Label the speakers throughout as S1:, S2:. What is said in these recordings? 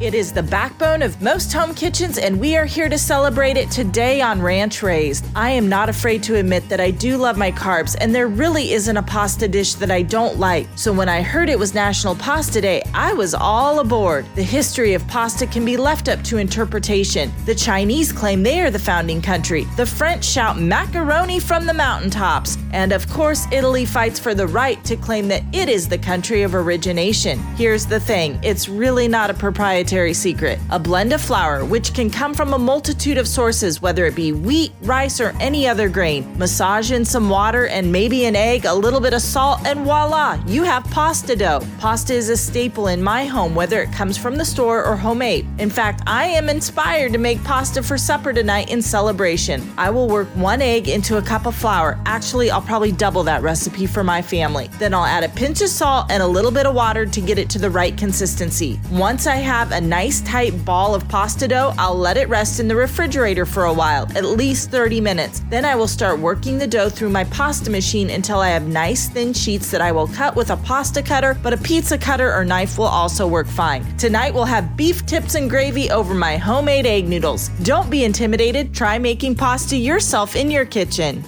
S1: It is the backbone of most home kitchens, and we are here to celebrate it today on Ranch Raised. I am not afraid to admit that I do love my carbs, and there really isn't a pasta dish that I don't like. So when I heard it was National Pasta Day, I was all aboard. The history of pasta can be left up to interpretation. The Chinese claim they are the founding country, the French shout macaroni from the mountaintops, and of course, Italy fights for the right to claim that it is the country of origination. Here's the thing it's really not a proprietary secret a blend of flour, which can come from a multitude of sources, whether it be wheat, rice, or any other grain. Massage in some water and maybe an egg, a little bit of salt, and voila, you have pasta dough. Pasta is a staple in my home, whether it comes from the store or homemade. In fact, I am inspired to make pasta for supper tonight in celebration. I will work one egg into a cup of flour. Actually, I'll probably double that recipe for my family. Then I'll add a pinch of salt and a little bit of water to get it to the right consistency. Once I have a nice tight ball of pasta dough, I'll let it rest in the refrigerator for a while, at least 30 minutes. Then I will start working the dough through my pasta machine until I have nice thin sheets that I will cut with a pasta cutter, but a pizza cutter or knife will also work fine. Tonight we'll have beef tips and gravy over my homemade egg noodles. Don't be intimidated, try making pasta yourself in your kitchen.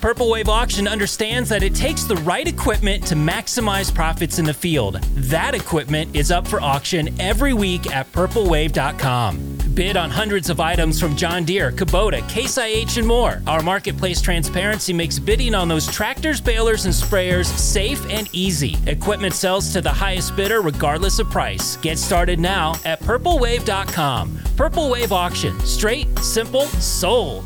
S2: Purple Wave Auction understands that it takes the right equipment to maximize profits in the field. That equipment is up for auction every week at purplewave.com. Bid on hundreds of items from John Deere, Kubota, Case IH, and more. Our marketplace transparency makes bidding on those tractors, balers, and sprayers safe and easy. Equipment sells to the highest bidder regardless of price. Get started now at purplewave.com. Purple Wave Auction. Straight, simple, sold.